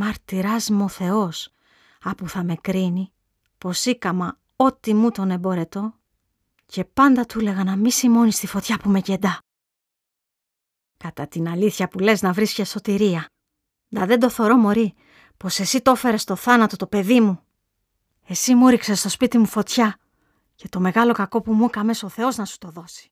Μαρτυράς μου ο Θεός, άπου θα με κρίνει, πως ήκαμα ό,τι μου τον εμπορετώ και πάντα του λέγα να μη σημώνει στη φωτιά που με κεντά. Κατά την αλήθεια που λες να βρεις και σωτηρία. Να δεν το θωρώ μωρή, πως εσύ το έφερες στο θάνατο το παιδί μου. Εσύ μου ρίξες στο σπίτι μου φωτιά και το μεγάλο κακό που μου έκαμες ο Θεός να σου το δώσει.